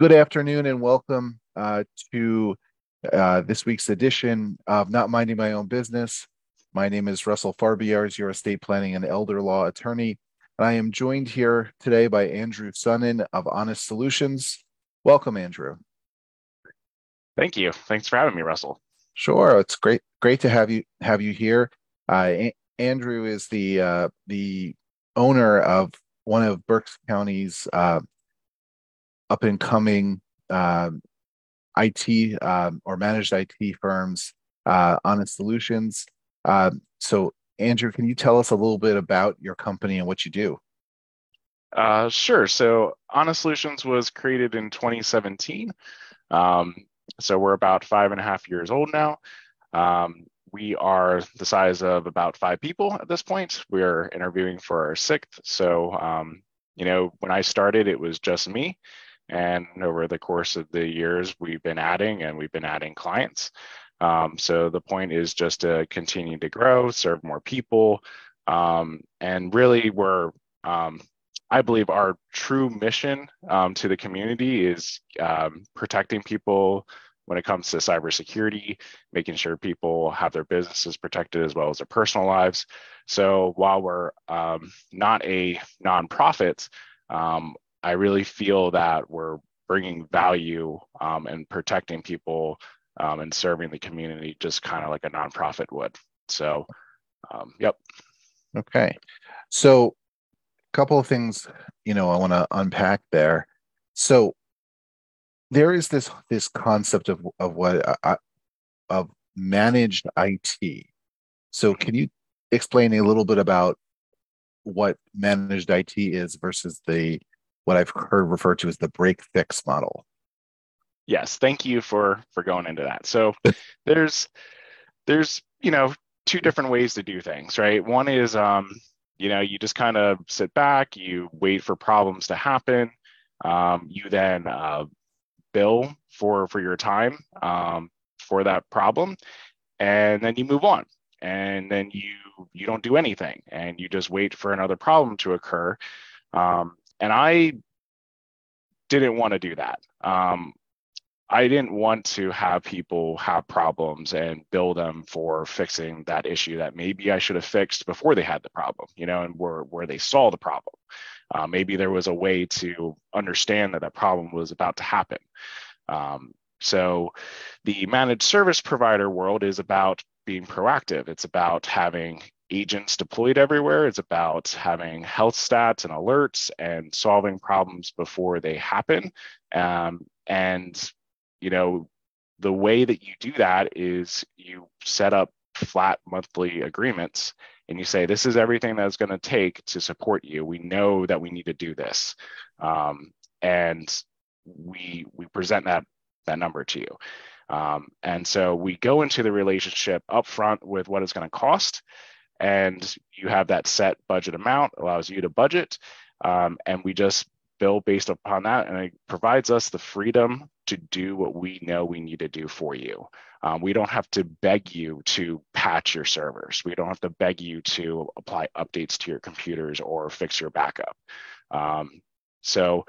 Good afternoon and welcome uh, to uh, this week's edition of Not Minding My Own Business. My name is Russell Farbiarz, your estate planning and elder law attorney. And I am joined here today by Andrew Sonon of HonIsT Solutions. Welcome, Andrew. Thank you. Thanks for having me, Russell. Sure, it's great great to have you have you here. Uh, Andrew is the uh, the owner of one of Berks County's uh, up and coming uh, IT um, or managed IT firms, uh, HonIsT Solutions. Uh, so, Andrew, can you tell us a little bit about your company and what you do? Uh, sure. So, HonIsT Solutions was created in 2017. Um, so, we're about five and a half years old now. Um, we are the size of about five people at this point. We're interviewing for our sixth. So, um, you know, when I started, it was just me. And over the course of the years, we've been adding and we've been adding clients. Um, so the point is just to continue to grow, serve more people. Um, and really, we're, um, I believe, our true mission um, to the community is um, protecting people when it comes to cybersecurity, making sure people have their businesses protected as well as their personal lives. So while we're um, not a nonprofit, I really feel that we're bringing value um, and protecting people um, and serving the community just kind of like a nonprofit would. So, um, yep. Okay. So, a couple of things, you know, I want to unpack there. So, there is this this concept of of what uh, uh of managed IT. So, can you explain a little bit about what managed IT is versus the what I've heard referred to as the break fix model. Yes, thank you for for going into that. So there's there's you know two different ways to do things, right? One is um you know you just kind of sit back, you wait for problems to happen, um, you then uh, bill for for your time um, for that problem, and then you move on, and then you you don't do anything, and you just wait for another problem to occur. Um, and I didn't want to do that. Um, I didn't want to have people have problems and bill them for fixing that issue that maybe I should have fixed before they had the problem, you know, and where where they saw the problem. Uh, maybe there was a way to understand that that problem was about to happen. Um, so, the managed service provider world is about being proactive. It's about having agents deployed everywhere. It's about having health stats and alerts and solving problems before they happen. Um, and, you know, the way that you do that is you set up flat monthly agreements and you say, this is everything that's going to take to support you. We know that we need to do this. Um, and we, we present that, that number to you. Um, and so we go into the relationship upfront with what it's going to cost and you have that set budget amount allows you to budget um, and we just bill based upon that and it provides us the freedom to do what we know we need to do for you. Um, we don't have to beg you to patch your servers. We don't have to beg you to apply updates to your computers or fix your backup. Um, so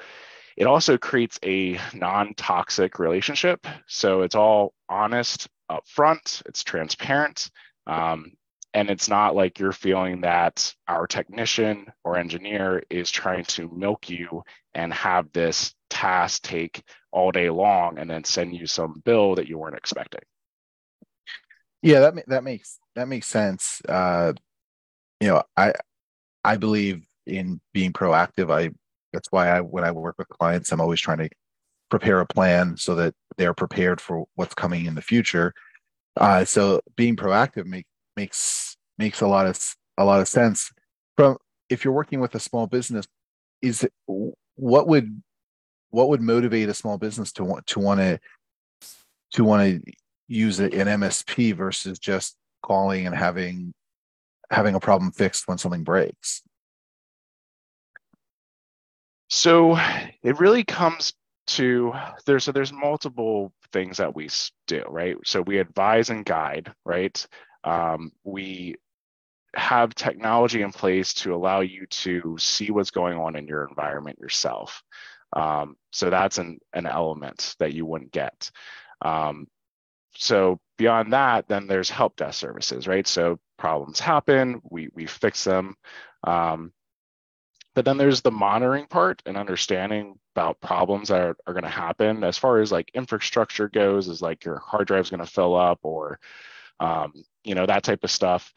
it also creates a non-toxic relationship. So it's all honest upfront it's transparent um, and it's not like you're feeling that our technician or engineer is trying to milk you and have this task take all day long and then send you some bill that you weren't expecting. Yeah, that that makes that makes sense. Uh, you know, I I believe in being proactive. I that's why I when I work with clients, I'm always trying to prepare a plan so that they're prepared for what's coming in the future. Uh, so being proactive make, makes makes a lot of a lot of sense. From if you're working with a small business, is it, what would what would motivate a small business to want to want to to want to use an MSP versus just calling and having having a problem fixed when something breaks? So it really comes to there's so there's multiple things that we do right so we advise and guide right um, we have technology in place to allow you to see what's going on in your environment yourself. Um, so that's an, an element that you wouldn't get. Um, so beyond that, then there's help desk services, right? So problems happen, we, we fix them. Um, but then there's the monitoring part and understanding about problems that are, are going to happen as far as like infrastructure goes is like your hard drive is going to fill up or um, you know that type of stuff.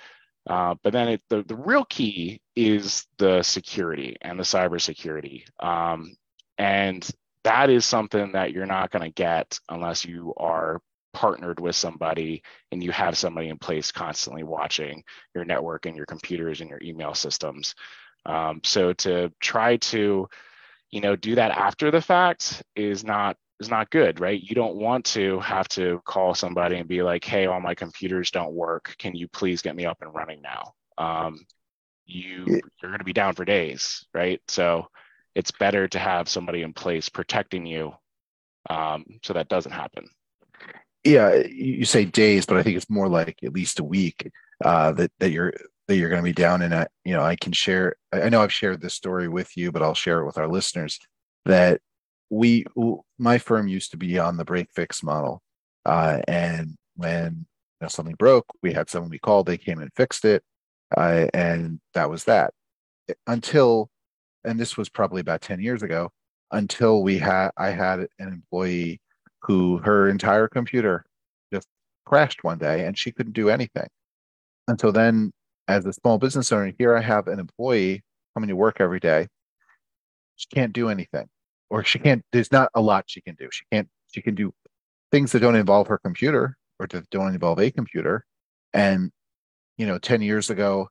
Uh, but then it, the, the real key is the security and the cybersecurity um, and that is something that you're not going to get unless you are partnered with somebody and you have somebody in place constantly watching your network and your computers and your email systems. Um, so to try to, you know, do that after the fact is not is not good, right? You don't want to have to call somebody and be like, "Hey, all my computers don't work. Can you please get me up and running now?" Um, you you're going to be down for days, right? So it's better to have somebody in place protecting you um, so that doesn't happen. Yeah, you say days, but I think it's more like at least a week uh, that that you're that you're going to be down and I, you know i can share i know i've shared this story with you but i'll share it with our listeners that we my firm used to be on the break fix model uh, and when you know, something broke we had someone we called they came and fixed it uh, and that was that. Until and this was probably about 10 years ago until we had i had an employee who her entire computer just crashed one day and she couldn't do anything. And so then as a small business owner, here I have an employee coming to work every day. She can't do anything, or she can't. There's not a lot she can do. She can't. She can do things that don't involve her computer or that don't involve a computer. And you know, ten years ago,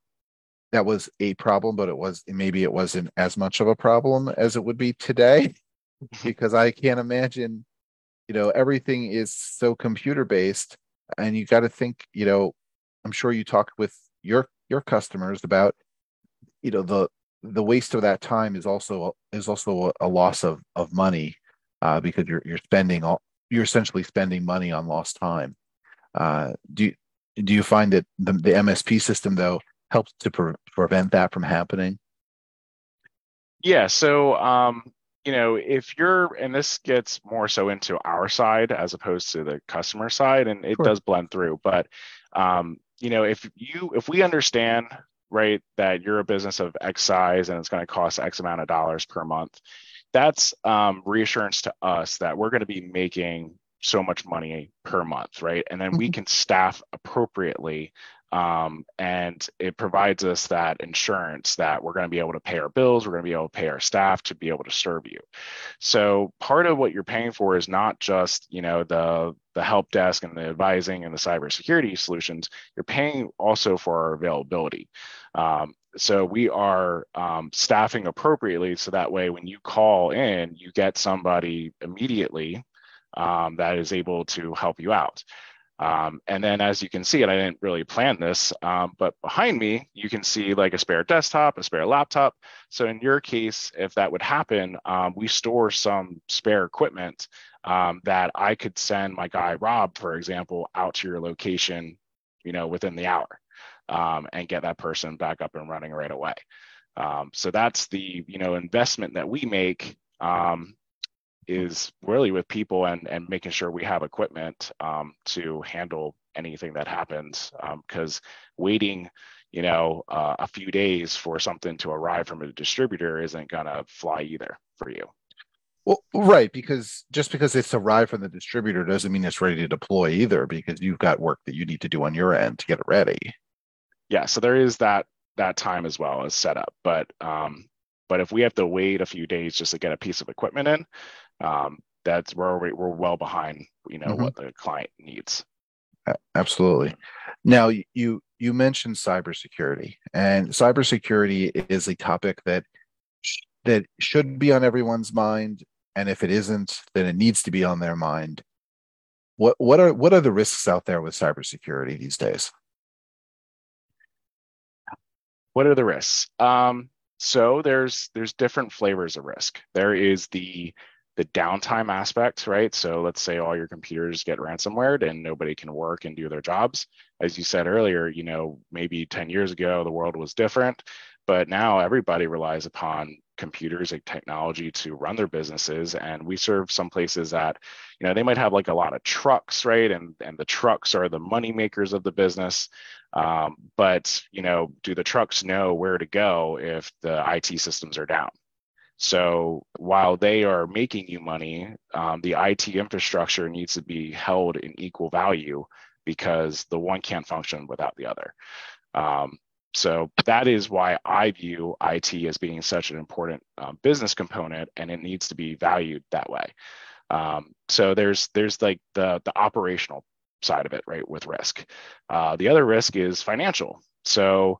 that was a problem, but it was maybe it wasn't as much of a problem as it would be today, because I can't imagine. You know, everything is so computer based, and you got to think. You know, I'm sure you talked with your your customers about you know the the waste of that time is also is also a, loss of of money uh, because you're you're spending all you're essentially spending money on lost time. Uh, do you, do you find that the, the MSP system though helps to pre- prevent that from happening? Yeah. So um, you know, if you're and this gets more so into our side as opposed to the customer side, and it sure. does blend through, but um, you know, if you if we understand right that you're a business of X size and it's going to cost X amount of dollars per month, that's um, reassurance to us that we're going to be making so much money per month, right? And then we mm-hmm. can staff appropriately um, and it provides us that insurance that we're going to be able to pay our bills, we're going to be able to pay our staff to be able to serve you. So part of what you're paying for is not just you know the the help desk and the advising and the cybersecurity solutions. You're paying also for our availability. Um, so we are um, staffing appropriately so that way when you call in, you get somebody immediately um, that is able to help you out. Um, and then as you can see, and I didn't really plan this, um, but behind me, you can see like a spare desktop, a spare laptop. So in your case, if that would happen, um, we store some spare equipment um, that I could send my guy, Rob, for example, out to your location, you know, within the hour um, and get that person back up and running right away. Um, so that's the, you know, investment that we make is really with people and and making sure we have equipment um, to handle anything that happens because um, waiting you know uh, a few days for something to arrive from a distributor isn't going to fly either for you. Well right because just because it's arrived from the distributor doesn't mean it's ready to deploy either because you've got work that you need to do on your end to get it ready. Yeah so there is that that time as well as setup but um but if we have to wait a few days just to get a piece of equipment in um, that's where we're, we're well behind you know mm-hmm. what the client needs. Absolutely. Now you you mentioned cybersecurity and cybersecurity is a topic that that should be on everyone's mind and if it isn't then it needs to be on their mind. What what are what are the risks out there with cybersecurity these days? What are the risks? Um, so there's there's different flavors of risk. There is the the downtime aspect, right? So let's say all your computers get ransomware and nobody can work and do their jobs. As you said earlier, you know, maybe 10 years ago, the world was different. but now everybody relies upon computers and technology to run their businesses and we serve some places that you know they might have like a lot of trucks right and and the trucks are the money makers of the business um, but you know do the trucks know where to go if the it systems are down so while they are making you money um, the it infrastructure needs to be held in equal value because the one can't function without the other um, so that is why I view IT as being such an important um, business component, and it needs to be valued that way. Um, so there's there's like the the operational side of it, right, with risk. Uh, the other risk is financial. So,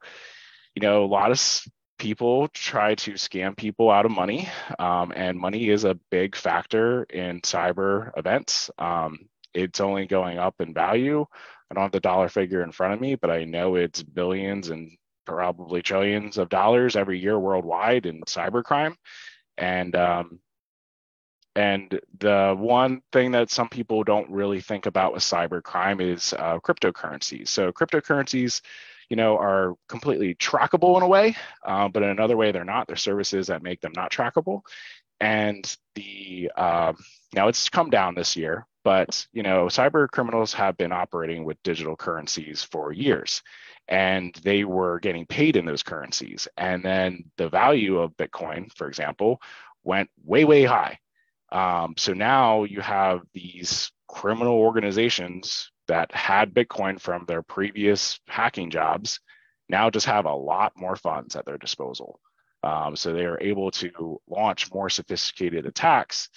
you know, a lot of people try to scam people out of money, um, and money is a big factor in cyber events. Um, it's only going up in value. I don't have the dollar figure in front of me, but I know it's billions and probably trillions of dollars every year worldwide in cybercrime. And um, and the one thing that some people don't really think about with cybercrime is uh, cryptocurrencies. So cryptocurrencies, you know, are completely trackable in a way, uh, but in another way they're not. They're services that make them not trackable. And the uh, now it's come down this year, but you know, cyber criminals have been operating with digital currencies for years and they were getting paid in those currencies. And then the value of Bitcoin, for example, went way, way high. Um, so now you have these criminal organizations that had Bitcoin from their previous hacking jobs now just have a lot more funds at their disposal. Um, so they are able to launch more sophisticated attacks.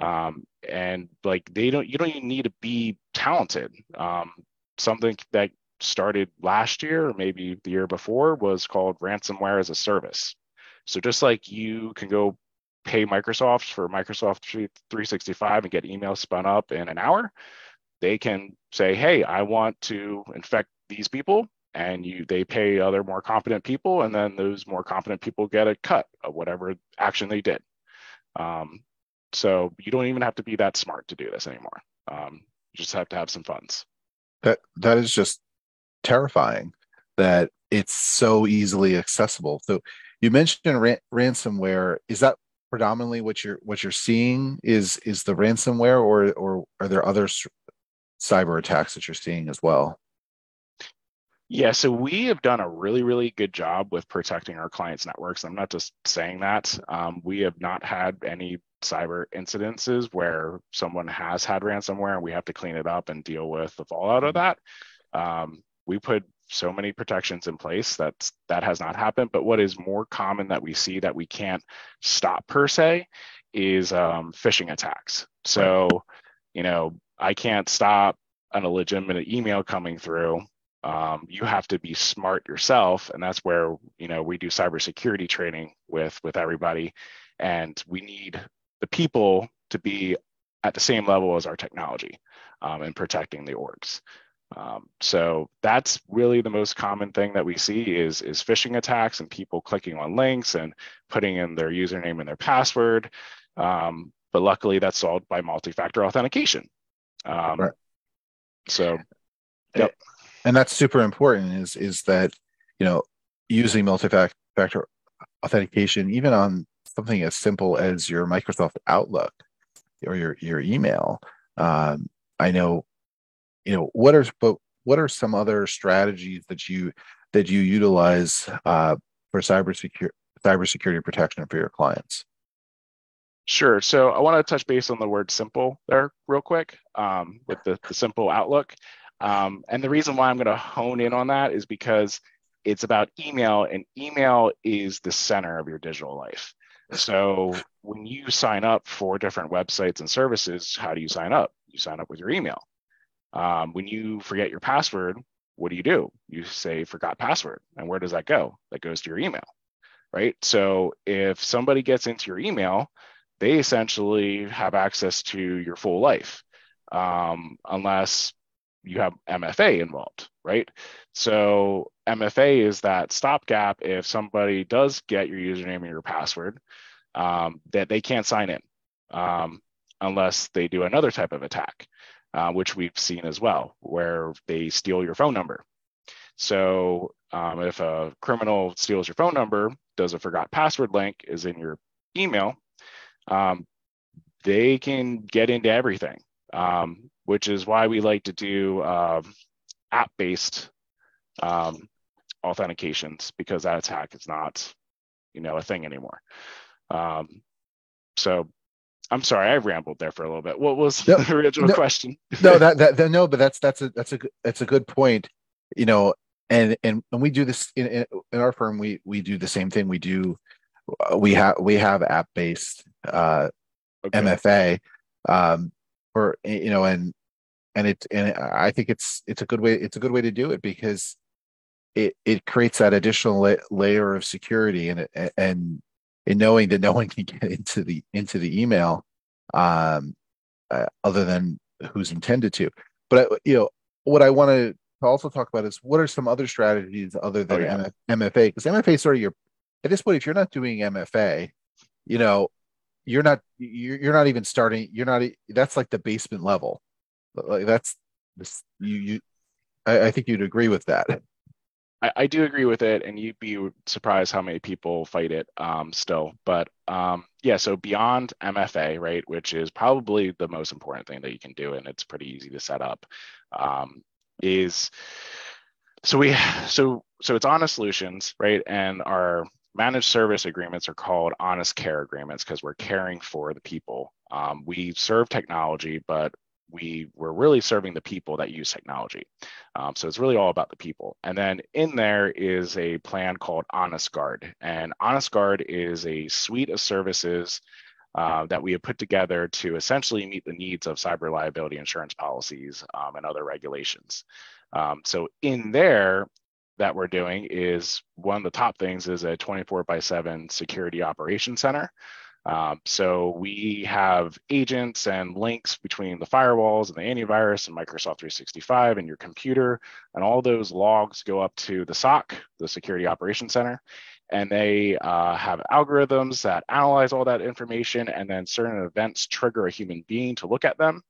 Um, and like they don't, you don't even need to be talented. Um, something that started last year or maybe the year before was called ransomware as a service. So just like you can go pay Microsoft for Microsoft 365 and get email spun up in an hour, they can say, "Hey, I want to infect these people." And you, they pay other more competent people, and then those more competent people get a cut of whatever action they did. Um, so you don't even have to be that smart to do this anymore. Um, you just have to have some funds. That that is just terrifying that it's so easily accessible. So you mentioned ran- ransomware. Is that predominantly what you're what you're seeing? Is is the ransomware, or or are there other cyber attacks that you're seeing as well? Yeah, so we have done a really, really good job with protecting our clients' networks. I'm not just saying that. Um, we have not had any cyber incidences where someone has had ransomware and we have to clean it up and deal with the fallout of that. Um, we put so many protections in place that that has not happened. But what is more common that we see that we can't stop per se is um, phishing attacks. So, you know, I can't stop an illegitimate email coming through. Um, you have to be smart yourself, and that's where you know we do cybersecurity training with with everybody, and we need the people to be at the same level as our technology um, in protecting the orgs. Um, so that's really the most common thing that we see is, is phishing attacks and people clicking on links and putting in their username and their password. Um, but luckily that's solved by multi-factor authentication. Um, right. So, yep. And that's super important is, is that, you know, using multi-factor authentication, even on something as simple as your Microsoft Outlook or your, your email. Um, I know you know what are but what are some other strategies that you that you utilize uh, for cybersecurity cybersecurity protection for your clients? Sure. So I want to touch base on the word simple there real quick um, with the, the simple outlook. Um, and the reason why I'm going to hone in on that is because it's about email, and email is the center of your digital life. So when you sign up for different websites and services, how do you sign up? You sign up with your email. Um, when you forget your password, what do you do? You say forgot password. And where does that go? That goes to your email, right? So if somebody gets into your email, they essentially have access to your full life, um, unless you have MFA involved, right? So MFA is that stopgap if somebody does get your username and your password, um, that they can't sign in um, unless they do another type of attack uh, which we've seen as well, where they steal your phone number. So um, if a criminal steals your phone number, does a forgot password link is in your email, um, they can get into everything, um, which is why we like to do um, app-based um, authentications because that attack is not, you know, a thing anymore. Um, so I'm sorry, I rambled there for a little bit. What was no, the original no, question? no, that, that, that, no, but that's that's a that's a that's a good point. You know, and and and we do this in, in, in our firm. We we do the same thing. We do we have we have app based uh, okay. MFA um, for you know, and and it and I think it's it's a good way it's a good way to do it because it it creates that additional la- layer of security and and in knowing that no one can get into the into the email um, uh, other than who's intended to. But uh, you know what I want to also talk about is what are some other strategies other than oh, yeah. MFA because MFA is sort of your at this point if you're not doing MFA, you know you're not you're, not even starting you're not that's like the basement level like that's this you you I, I think you'd agree with that I, I, do agree with it, and you'd be surprised how many people fight it um, still. But um, yeah, so beyond MFA, right, which is probably the most important thing that you can do, and it's pretty easy to set up, um, is so we so so it's HonIsT Solutions, right, and our managed service agreements are called honest care agreements because we're caring for the people. Um, we serve technology, but we were really serving the people that use technology. Um, so it's really all about the people. And then in there is a plan called Honest Guard. And Honest Guard is a suite of services uh, that we have put together to essentially meet the needs of cyber liability insurance policies um, and other regulations. Um, so in there, that we're doing is one of the top things is a 24 by 7 security operation center. Um, so we have agents and links between the firewalls and the antivirus and Microsoft 365 and your computer, and all those logs go up to the SOC, the Security Operations Center, and they uh, have algorithms that analyze all that information and then certain events trigger a human being to look at them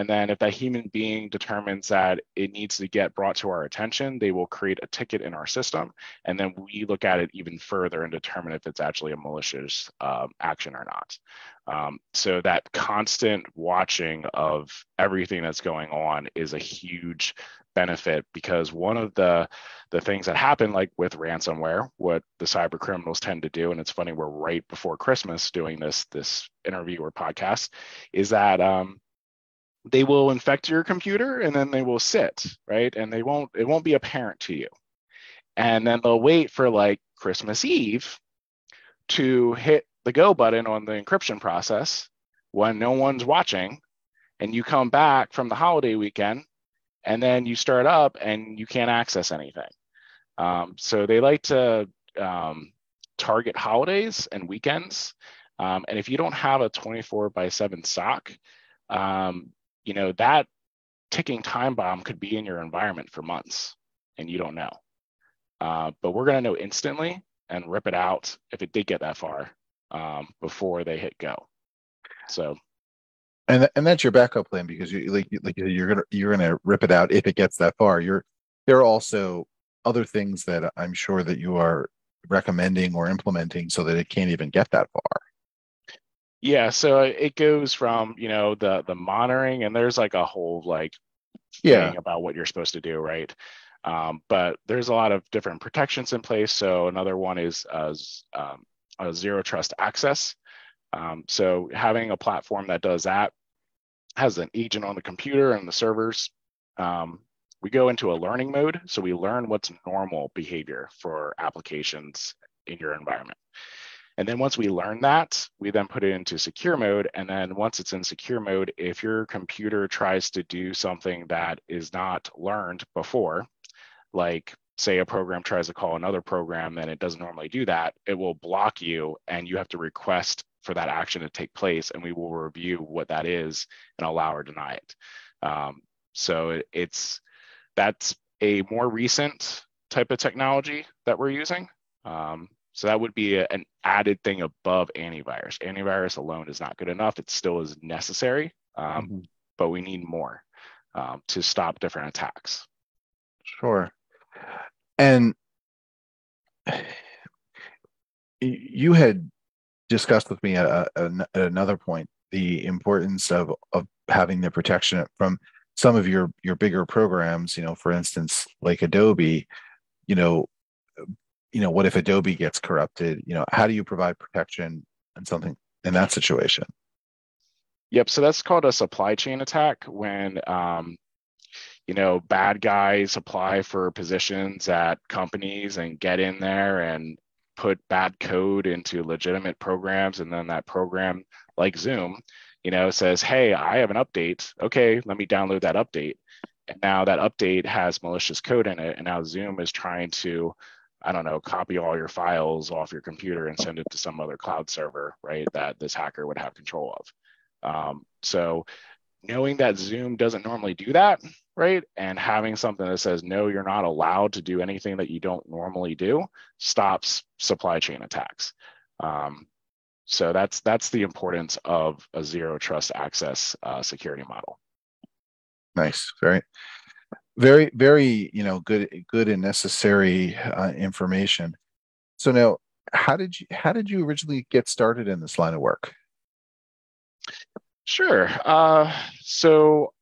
and then if that human being determines that it needs to get brought to our attention they will create a ticket in our system. And then we look at it even further and determine if it's actually a malicious um, action or not. Um, so that constant watching of everything that's going on is a huge benefit because one of the the things that happen like with ransomware what the cyber criminals tend to do and it's funny we're right before christmas doing this this interview or podcast is that um, they will infect your computer and then they will sit right and they won't it won't be apparent to you and then they'll wait for like christmas eve to hit the go button on the encryption process when no one's watching and you come back from the holiday weekend and then you start up and you can't access anything. Um, so they like to um, target holidays and weekends. Um, and if you don't have a 24 by 7 SOC, um, you know, that ticking time bomb could be in your environment for months and you don't know. Uh, but we're going to know instantly and rip it out if it did get that far um, before they hit go. So and and that's your backup plan because you like like you're gonna you're gonna rip it out if it gets that far. You're there are also other things that I'm sure that you are recommending or implementing so that it can't even get that far. Yeah, so it goes from you know the the monitoring and there's like a whole like yeah about what you're supposed to do, right? Um, but there's a lot of different protections in place. So another one is uh, um, a zero trust access. Um, so having a platform that does that has an agent on the computer and the servers. Um, we go into a learning mode. So we learn what's normal behavior for applications in your environment. And then once we learn that, we then put it into secure mode. And then once it's in secure mode, if your computer tries to do something that is not learned before, like say a program tries to call another program and it doesn't normally do that, it will block you and you have to request for that action to take place and we will review what that is and allow or deny it. Um, so it, it's that's a more recent type of technology that we're using. Um, so that would be a, an added thing above antivirus. Antivirus alone is not good enough. It still is necessary, um, mm-hmm. but we need more um, to stop different attacks. Sure. And you had discussed with me at, at another point the importance of of having the protection from some of your your bigger programs you know for instance like adobe you know you know what if adobe gets corrupted? You know how do you provide protection and something in that situation? Yep so that's called a supply chain attack when um, you know bad guys apply for positions at companies and get in there and put bad code into legitimate programs and then that program like zoom you know says hey i have an update. Okay let me download that update. And now that update has malicious code in it and now zoom is trying to i don't know copy all your files off your computer and send it to some other cloud server right that this hacker would have control of um, so knowing that zoom doesn't normally do that right? And having something that says, no, you're not allowed to do anything that you don't normally do stops supply chain attacks. Um, so that's that's the importance of a zero trust access uh, security model. Nice, very, very, very, you know, good, good and necessary uh, information. So now, how did you how did you originally get started in this line of work? Sure. Uh, so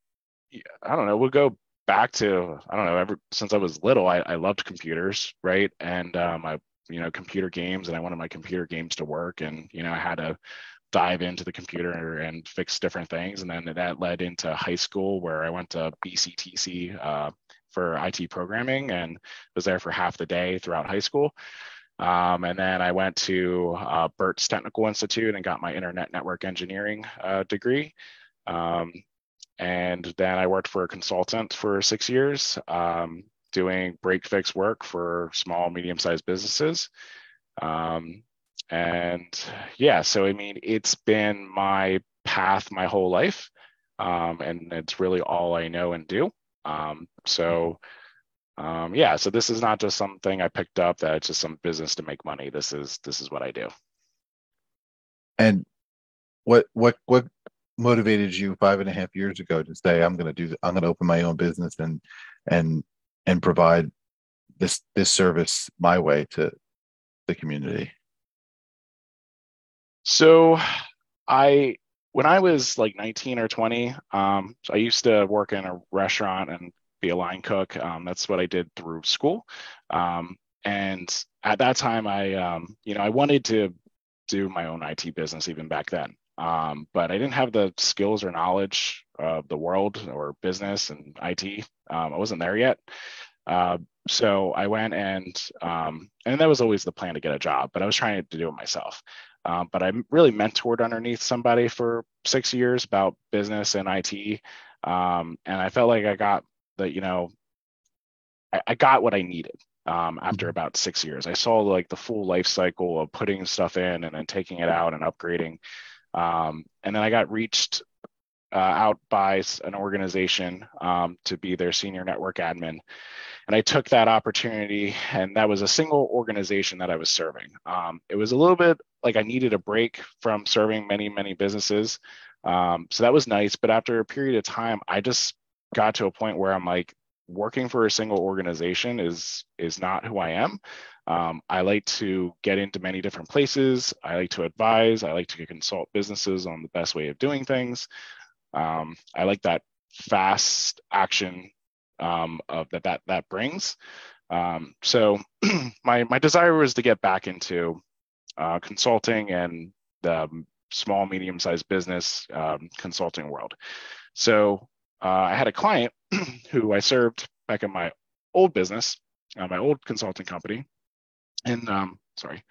I don't know, we'll go back to, I don't know, ever since I was little, I, I loved computers, right? And um, I, you know, computer games, and I wanted my computer games to work. And, you know, I had to dive into the computer and fix different things. And then that led into high school where I went to BCTC uh, for IT programming and was there for half the day throughout high school. Um, and then I went to uh, Berks Technical Institute and got my internet network engineering uh, degree. Um, and then I worked for a consultant for six years, um, doing break fix work for small, medium sized businesses. Um, and yeah, so I mean, it's been my path my whole life. Um, and it's really all I know and do. Um, so um, yeah, so this is not just something I picked up that it's just some business to make money. This is this is what I do. And what what what motivated you five and a half years ago to say i'm going to do i'm going to open my own business and and and provide this this service my way to the community so i when i was like 19 or 20 um, so i used to work in a restaurant and be a line cook um, that's what i did through school um, and at that time i um, you know i wanted to do my own it business even back then um, but I didn't have the skills or knowledge of the world or business and IT. Um, I wasn't there yet. Uh, so I went and and that was always the plan to get a job, but I was trying to do it myself. Um, but I really mentored underneath somebody for six years about business and IT, um, and I felt like I got the you know I, I got what I needed um, after mm-hmm. about six years. I saw like the full life cycle of putting stuff in and then taking it out and upgrading. Um, and then I got reached uh, out by an organization um, to be their senior network admin. And I took that opportunity, and that was a single organization that I was serving. Um, it was a little bit like I needed a break from serving many, many businesses. Um, so that was nice. But after a period of time, I just got to a point where I'm like, working for a single organization is is not who I am. Um, I like to get into many different places. I like to advise. I like to consult businesses on the best way of doing things. Um, I like that fast action um, of that that that brings. Um, so my my desire was to get back into uh, consulting and the small medium sized business um, consulting world. So uh, I had a client who I served back in my old business, uh, my old consulting company, and um, sorry,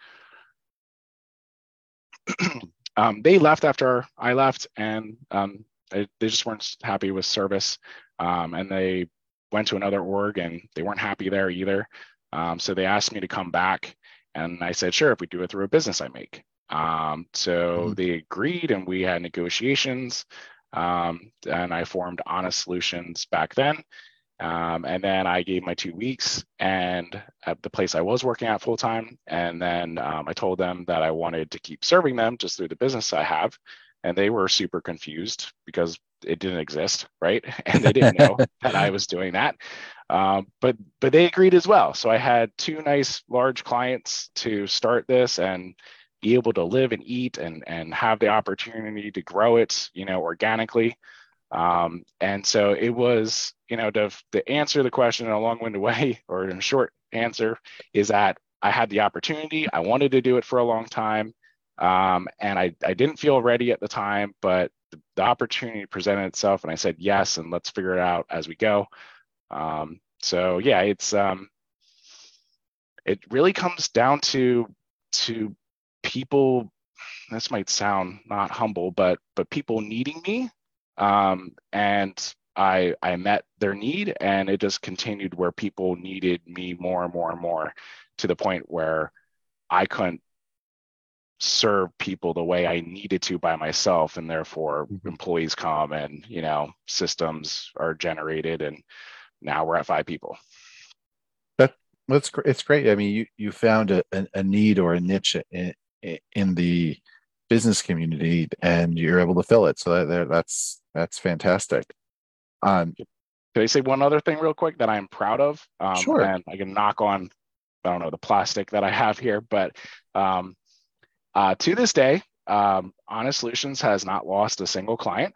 um, they left after I left, and um, they, just weren't happy with service, um, and they went to another org, and they weren't happy there either. Um, so they asked me to come back, and I said, sure, if we do it through a business I make. Um, so mm-hmm. they agreed, and we had negotiations. Um, and I formed HonIsT Solutions back then. Um, and then I gave my two weeks and at the place I was working at full time. And then um, I told them that I wanted to keep serving them just through the business I have. And they were super confused because it didn't exist, right? And they didn't know that I was doing that. Um, but but they agreed as well. So I had two nice large clients to start this and be able to live and eat and and have the opportunity to grow it, you know, organically. Um, and so it was, you know, to, to answer the question in a long-winded way or in a short answer is that I had the opportunity. I wanted to do it for a long time. Um, and I, I didn't feel ready at the time, but the, the, opportunity presented itself and I said yes, and let's figure it out as we go. Um, so yeah, it's um, it really comes down to to people. This might sound not humble, but but people needing me, um, and I I met their need, and it just continued where people needed me more and more and more, to the point where I couldn't serve people the way I needed to by myself, and therefore mm-hmm. employees come and you know systems are generated, and now we're at five people. That that's it's great. I mean, you you found a, a need or a niche in, in the business community, and you're able to fill it. So that, that's that's fantastic. Um, can I say one other thing real quick that I'm proud of? Um, sure. And I can knock on, I don't know, the plastic that I have here, but um, uh, to this day, um, HonIsT Solutions has not lost a single client.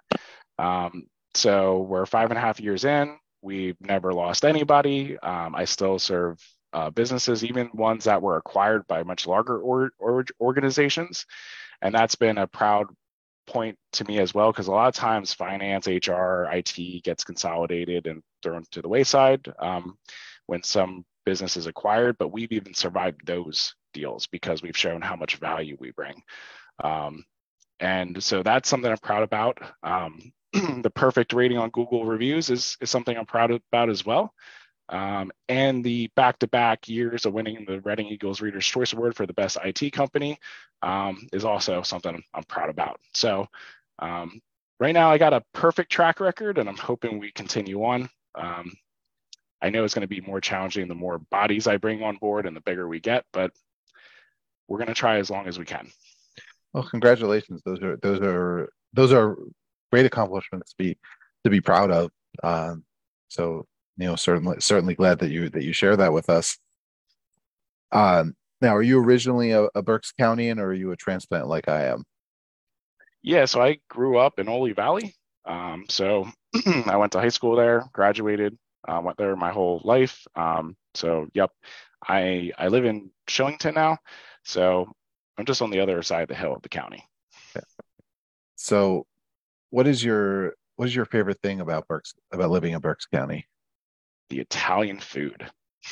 Um, so we're five and a half years in. We've never lost anybody. Um, I still serve uh, businesses, even ones that were acquired by much larger or, or organizations. And that's been a proud point to me as well, because a lot of times finance, HR, IT gets consolidated and thrown to the wayside um, when some business is acquired. But we've even survived those deals because we've shown how much value we bring. Um, and so that's something I'm proud about. Um, the perfect rating on Google reviews is, is something I'm proud about as well. Um, and the back-to-back years of winning the Reading Eagles Reader's Choice Award for the best IT company um, is also something I'm proud about. So um, right now I got a perfect track record and I'm hoping we continue on. Um, I know it's going to be more challenging the more bodies I bring on board and the bigger we get, but we're going to try as long as we can. Well, congratulations. Those are those are those are great accomplishments to be to be proud of. Um, so you know, certainly certainly glad that you that you share that with us. Um, now, are you originally a, a Berks County, or are you a transplant like I am? Yeah, so I grew up in Oley Valley. Um, so I went to high school there, graduated, uh, went there my whole life. Um, so yep, I I live in Shillington now. So I'm just on the other side of the hill of the county. So, what is your what is your favorite thing about Berks about living in Berks County? The Italian food.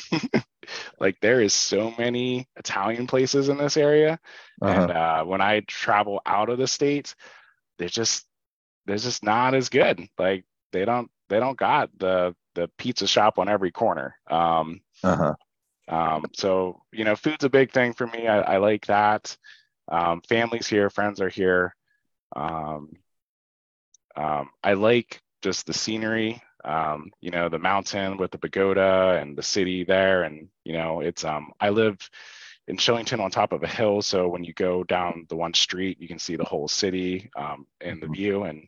like there is so many Italian places in this area, uh-huh. and uh, when I travel out of the state, they're just they're just not as good. Like they don't they don't got the the pizza shop on every corner. Um, uh-huh. Um, so you know, food's a big thing for me. I, I like that. Um, families here, friends are here. Um, um I like just the scenery. Um, you know, the mountain with the pagoda and the city there, and you know, it's. Um, I live in Shillington on top of a hill, so when you go down the one street, you can see the whole city um, and the mm-hmm. view. And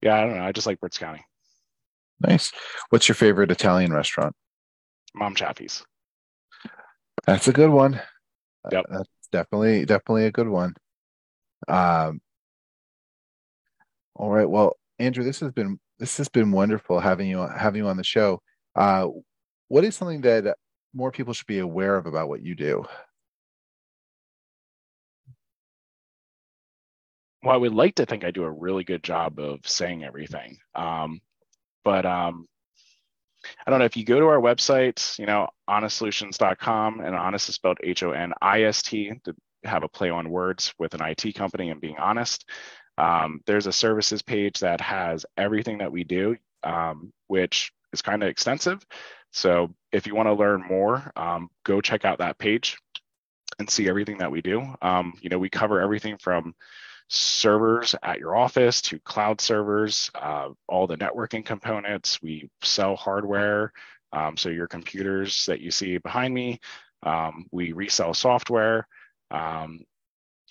yeah, I don't know. I just like Berks County. Nice. What's your favorite Italian restaurant? Mom Chaffee's. That's a good one. Yep. That's definitely definitely a good one. Um all right. Well, Andrew, this has been this has been wonderful having you having you on the show. Uh what is something that more people should be aware of about what you do? Well, I would like to think I do a really good job of saying everything. Um, but um, I don't know if you go to our website, you know, honistsolutions.com, and honest is spelled H O N I S T to have a play on words with an IT company and being honest. Um, there's a services page that has everything that we do, um, which is kind of extensive. So if you want to learn more, um, go check out that page and see everything that we do. Um, you know, we cover everything from servers at your office to cloud servers, uh, all the networking components. We sell hardware. Um, so your computers that you see behind me, um, we resell software. Um,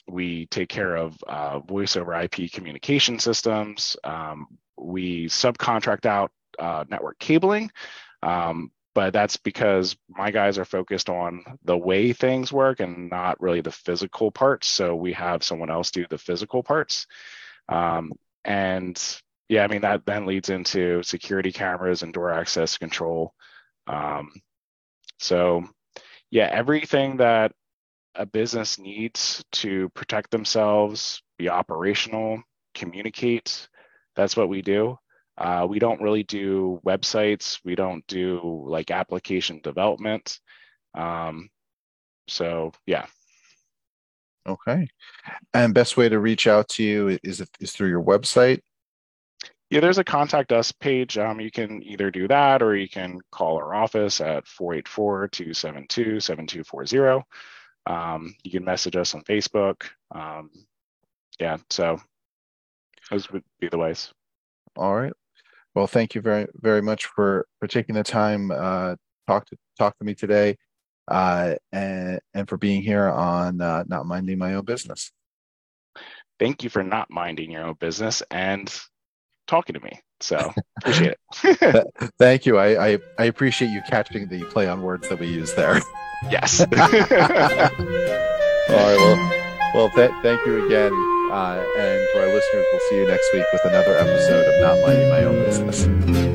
we take care of uh, voice over IP communication systems. Um, we subcontract out uh, network cabling. But that's because my guys are focused on the way things work and not really the physical parts. So we have someone else do the physical parts. Um, and yeah, I mean, that then leads into security cameras and door access control. Um, so yeah, everything that a business needs to protect themselves, be operational, communicate, that's what we do. Uh, we don't really do websites. We don't do like application development. Um, so yeah. Okay. And best way to reach out to you is is through your website. Yeah, there's a contact us page. Um, you can either do that or you can call our office at 484-272-7240. Um, you can message us on Facebook. Um, yeah, so those would be the ways. All right. Well, thank you very very much for for taking the time uh, talk to talk to me today, uh, and and for being here on uh, not minding my own business. Thank you for not minding your own business and talking to me. So appreciate it. thank you. I, I I appreciate you catching the play on words that we use there. Yes. All right. Well, well, th- thank you again. Uh, and to our listeners, we'll see you next week with another episode of Not Minding My Own Business.